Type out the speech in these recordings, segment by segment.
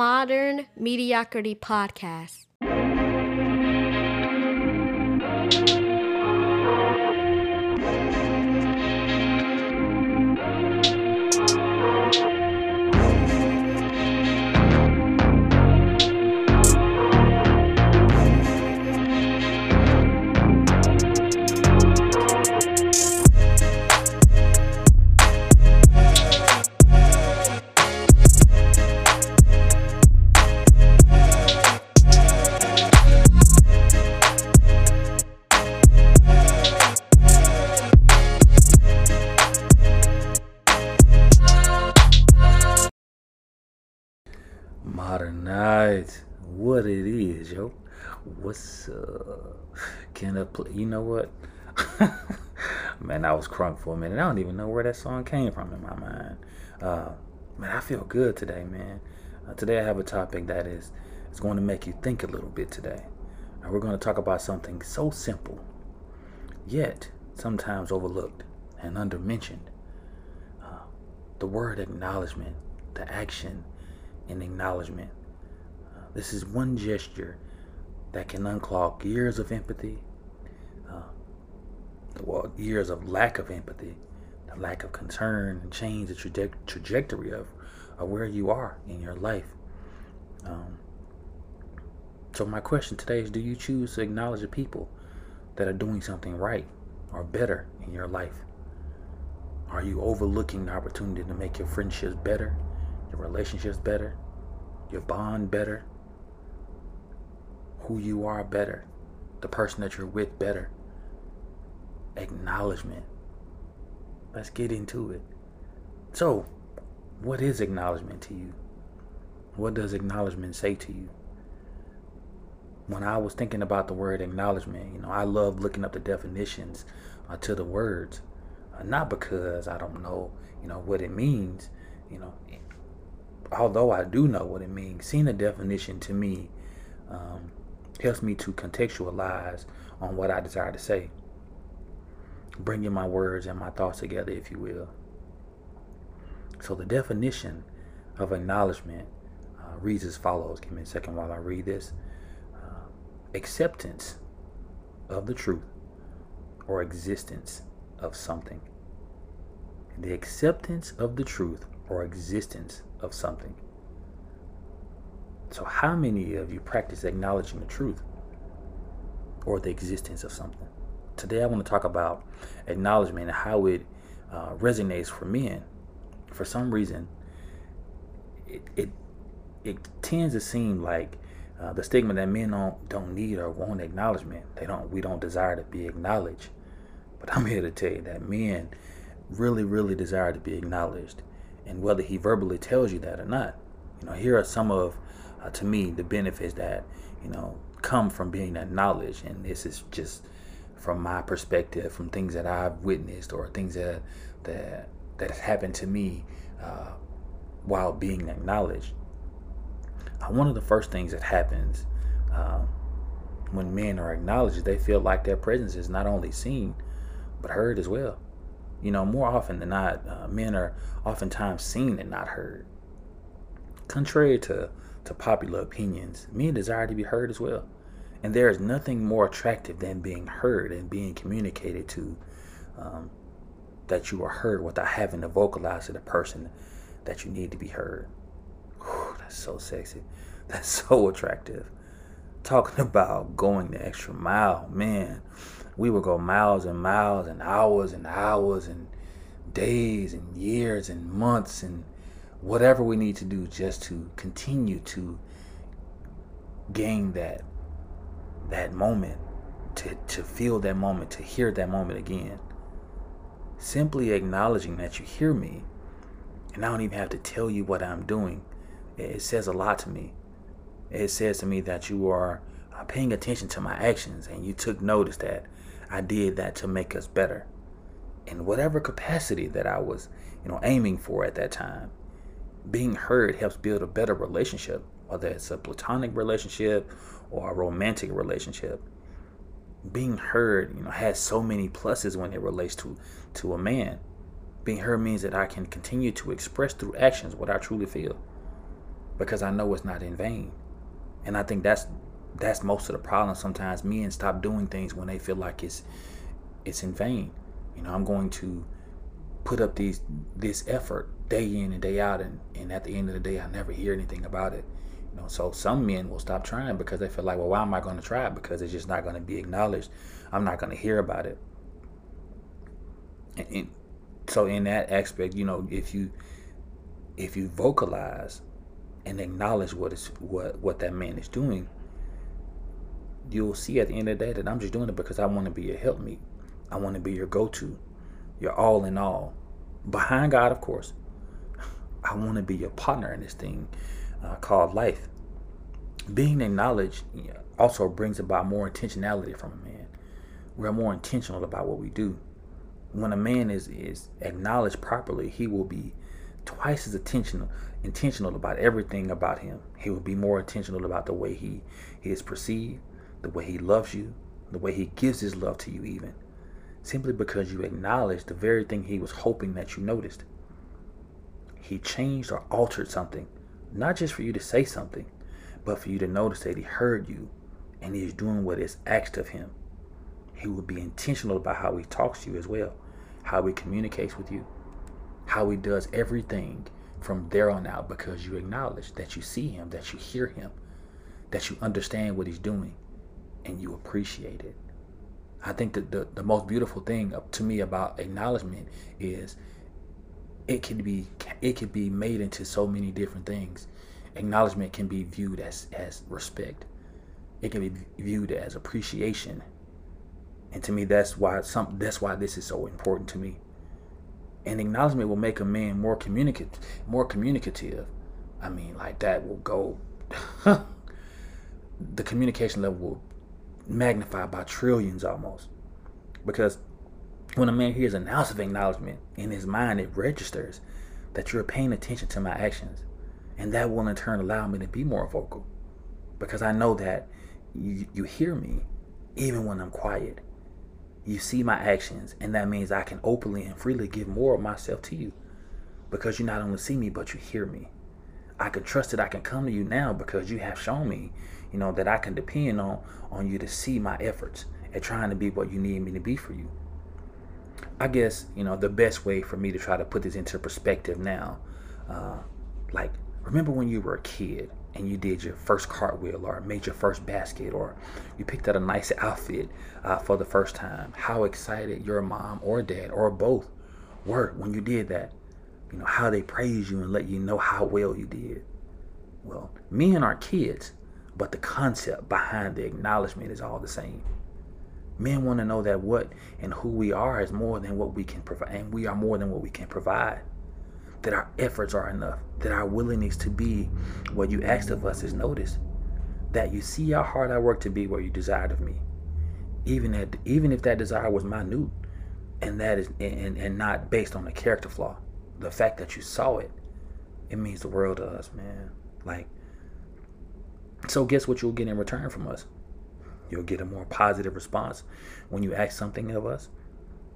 Modern Mediocrity Podcast. Is, yo? What's up? Can I play? You know what? man, I was crunk for a minute. I don't even know where that song came from in my mind. Uh, man, I feel good today, man. Uh, today I have a topic that is is going to make you think a little bit today. And we're going to talk about something so simple, yet sometimes overlooked and undermentioned. Uh, the word acknowledgement, the action and acknowledgement. This is one gesture that can unclog years of empathy, uh, well, years of lack of empathy, the lack of concern, and change the traje- trajectory of, of where you are in your life. Um, so, my question today is Do you choose to acknowledge the people that are doing something right or better in your life? Are you overlooking the opportunity to make your friendships better? your relationships better, your bond better, who you are better, the person that you're with better. Acknowledgement. Let's get into it. So, what is acknowledgement to you? What does acknowledgement say to you? When I was thinking about the word acknowledgement, you know, I love looking up the definitions uh, to the words, uh, not because I don't know, you know, what it means. You know, although I do know what it means, seeing a definition to me um, helps me to contextualize on what I desire to say, bringing my words and my thoughts together, if you will. So the definition of acknowledgement uh, reads as follows. Give me a second while I read this. Uh, acceptance of the truth or existence of something. The acceptance of the truth or existence of something. So, how many of you practice acknowledging the truth or the existence of something? Today, I want to talk about acknowledgement and how it uh, resonates for men. For some reason, it, it, it tends to seem like uh, the stigma that men don't don't need or want acknowledgement. They don't. We don't desire to be acknowledged. But I'm here to tell you that men really, really desire to be acknowledged and whether he verbally tells you that or not. You know, here are some of, uh, to me, the benefits that you know come from being acknowledged, and this is just from my perspective, from things that I've witnessed or things that that that has happened to me uh, while being acknowledged. Uh, one of the first things that happens uh, when men are acknowledged, they feel like their presence is not only seen but heard as well. You know, more often than not, uh, men are oftentimes seen and not heard. Contrary to, to popular opinions, men desire to be heard as well. And there is nothing more attractive than being heard and being communicated to um, that you are heard without having to vocalize to the person that you need to be heard. Whew, that's so sexy. That's so attractive. Talking about going the extra mile, man we would go miles and miles and hours and hours and days and years and months and whatever we need to do just to continue to gain that that moment to, to feel that moment to hear that moment again simply acknowledging that you hear me and i don't even have to tell you what i'm doing it says a lot to me it says to me that you are uh, paying attention to my actions and you took notice that I did that to make us better. In whatever capacity that I was, you know, aiming for at that time. Being heard helps build a better relationship, whether it's a platonic relationship or a romantic relationship. Being heard, you know, has so many pluses when it relates to to a man. Being heard means that I can continue to express through actions what I truly feel. because I know it's not in vain. And I think that's that's most of the problem. Sometimes men stop doing things when they feel like it's it's in vain. You know, I'm going to put up these this effort day in and day out and, and at the end of the day I never hear anything about it. You know, so some men will stop trying because they feel like, well, why am I going to try? Because it's just not going to be acknowledged. I'm not going to hear about it. And, and so in that aspect, you know, if you if you vocalize and acknowledge what is what what that man is doing, you'll see at the end of the day that I'm just doing it because I want to be your helpmeet. I want to be your go-to, your all in all. Behind God, of course. I want to be your partner in this thing uh, called life. Being acknowledged also brings about more intentionality from a man. We're more intentional about what we do. When a man is is acknowledged properly, he will be twice as intentional intentional about everything about him. He will be more intentional about the way he, he is perceived, the way he loves you, the way he gives his love to you even. Simply because you acknowledge the very thing he was hoping that you noticed. He changed or altered something, not just for you to say something, but for you to notice that he heard you and he is doing what is asked of him. He will be intentional about how he talks to you as well, how he communicates with you, how he does everything from there on out because you acknowledge that you see him, that you hear him, that you understand what he's doing, and you appreciate it. I think that the, the most beautiful thing to me about acknowledgement is it can be it can be made into so many different things. Acknowledgement can be viewed as as respect. It can be viewed as appreciation. And to me that's why some that's why this is so important to me and acknowledgement will make a man more communicative more communicative i mean like that will go the communication level will magnify by trillions almost. Because when a man hears an ounce of acknowledgement in his mind it registers that you're paying attention to my actions. And that will in turn allow me to be more vocal. Because i know that you, you hear me even when i'm quiet. You see my actions, and that means I can openly and freely give more of myself to you. Because you not only see me, but you hear me. I can trust that I can come to you now because you have shown me, you know, that I can depend on on you to see my efforts at trying to be what you need me to be for you. I guess you know the best way for me to try to put this into perspective now, uh, like remember when you were a kid and you did your first cartwheel or made your first basket or you picked out a nice outfit uh, for the first time how excited your mom or dad or both were when you did that you know how they praise you and let you know how well you did. Well men are kids but the concept behind the acknowledgement is all the same. Men want to know that what and who we are is more than what we can provide and we are more than what we can provide. That our efforts are enough, that our willingness to be what you asked of us is noticed, that you see how hard I work to be where you desired of me, even at, even if that desire was minute, and that is and, and not based on a character flaw. The fact that you saw it, it means the world to us, man. Like, so guess what you'll get in return from us? You'll get a more positive response when you ask something of us.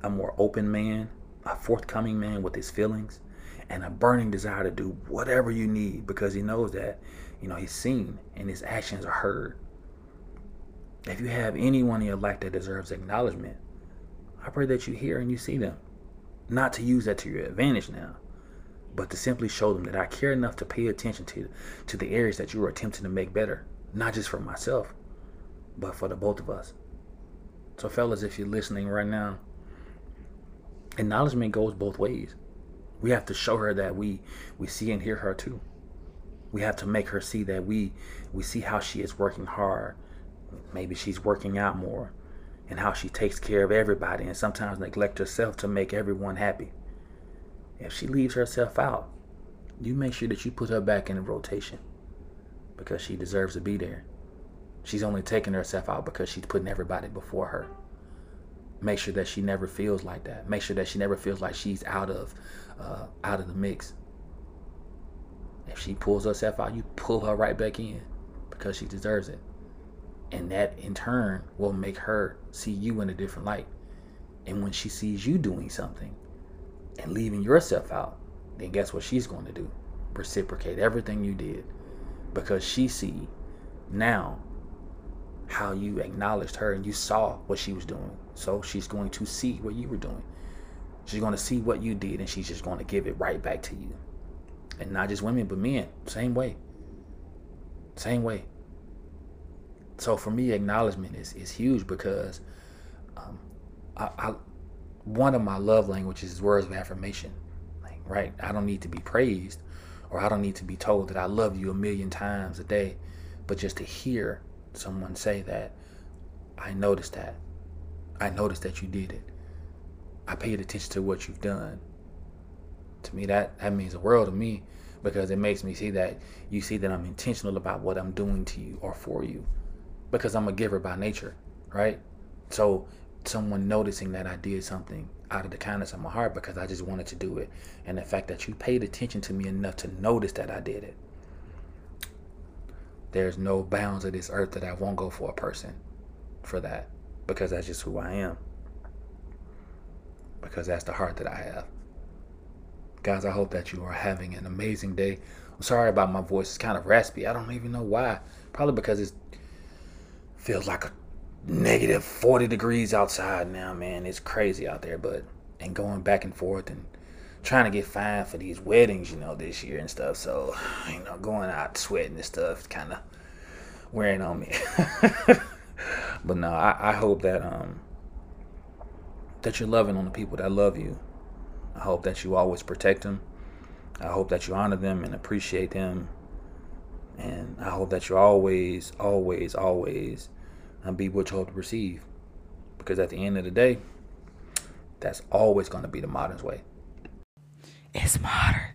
A more open man, a forthcoming man with his feelings, and a burning desire to do whatever you need because he knows that, you know, he's seen and his actions are heard. If you have anyone in your life that deserves acknowledgement, I pray that you hear and you see them. Not to use that to your advantage now, but to simply show them that I care enough to pay attention to, to the areas that you are attempting to make better, not just for myself, but for the both of us. So, fellas, if you're listening right now, acknowledgement goes both ways. We have to show her that we we see and hear her too. We have to make her see that we we see how she is working hard. Maybe she's working out more and how she takes care of everybody and sometimes neglect herself to make everyone happy. If she leaves herself out, you make sure that you put her back in the rotation because she deserves to be there. She's only taking herself out because she's putting everybody before her. Make sure that she never feels like that. Make sure that she never feels like she's out of uh, out of the mix. If she pulls herself out, you pull her right back in because she deserves it. And that in turn will make her see you in a different light. And when she sees you doing something and leaving yourself out, then guess what she's going to do? Reciprocate everything you did. because she see now how you acknowledged her and you saw what she was doing. So she's going to see what you were doing. She's going to see what you did and she's just going to give it right back to you. And not just women, but men, same way. Same way. So for me, acknowledgement is, is huge because um, I, I, one of my love languages is words of affirmation. Like, right? I don't need to be praised or I don't need to be told that I love you a million times a day, but just to hear someone say that, I noticed that. I noticed that you did it. I paid attention to what you've done. To me, that, that means the world to me because it makes me see that you see that I'm intentional about what I'm doing to you or for you because I'm a giver by nature, right? So someone noticing that I did something out of the kindness of my heart because I just wanted to do it. And the fact that you paid attention to me enough to notice that I did it. There's no bounds of this earth that I won't go for a person for that because that's just who I am. Because that's the heart that I have. Guys, I hope that you are having an amazing day. I'm sorry about my voice. It's kind of raspy. I don't even know why. Probably because it feels like a negative 40 degrees outside now, man. It's crazy out there, but and going back and forth and trying to get fine for these weddings, you know, this year and stuff. So, you know, going out sweating and stuff kind of wearing on me. but no, I, I hope that um that you're loving on the people that love you. I hope that you always protect them. I hope that you honor them and appreciate them. And I hope that you're always, always, always and be what you hope to receive. Because at the end of the day, that's always going to be the modern way. It's modern.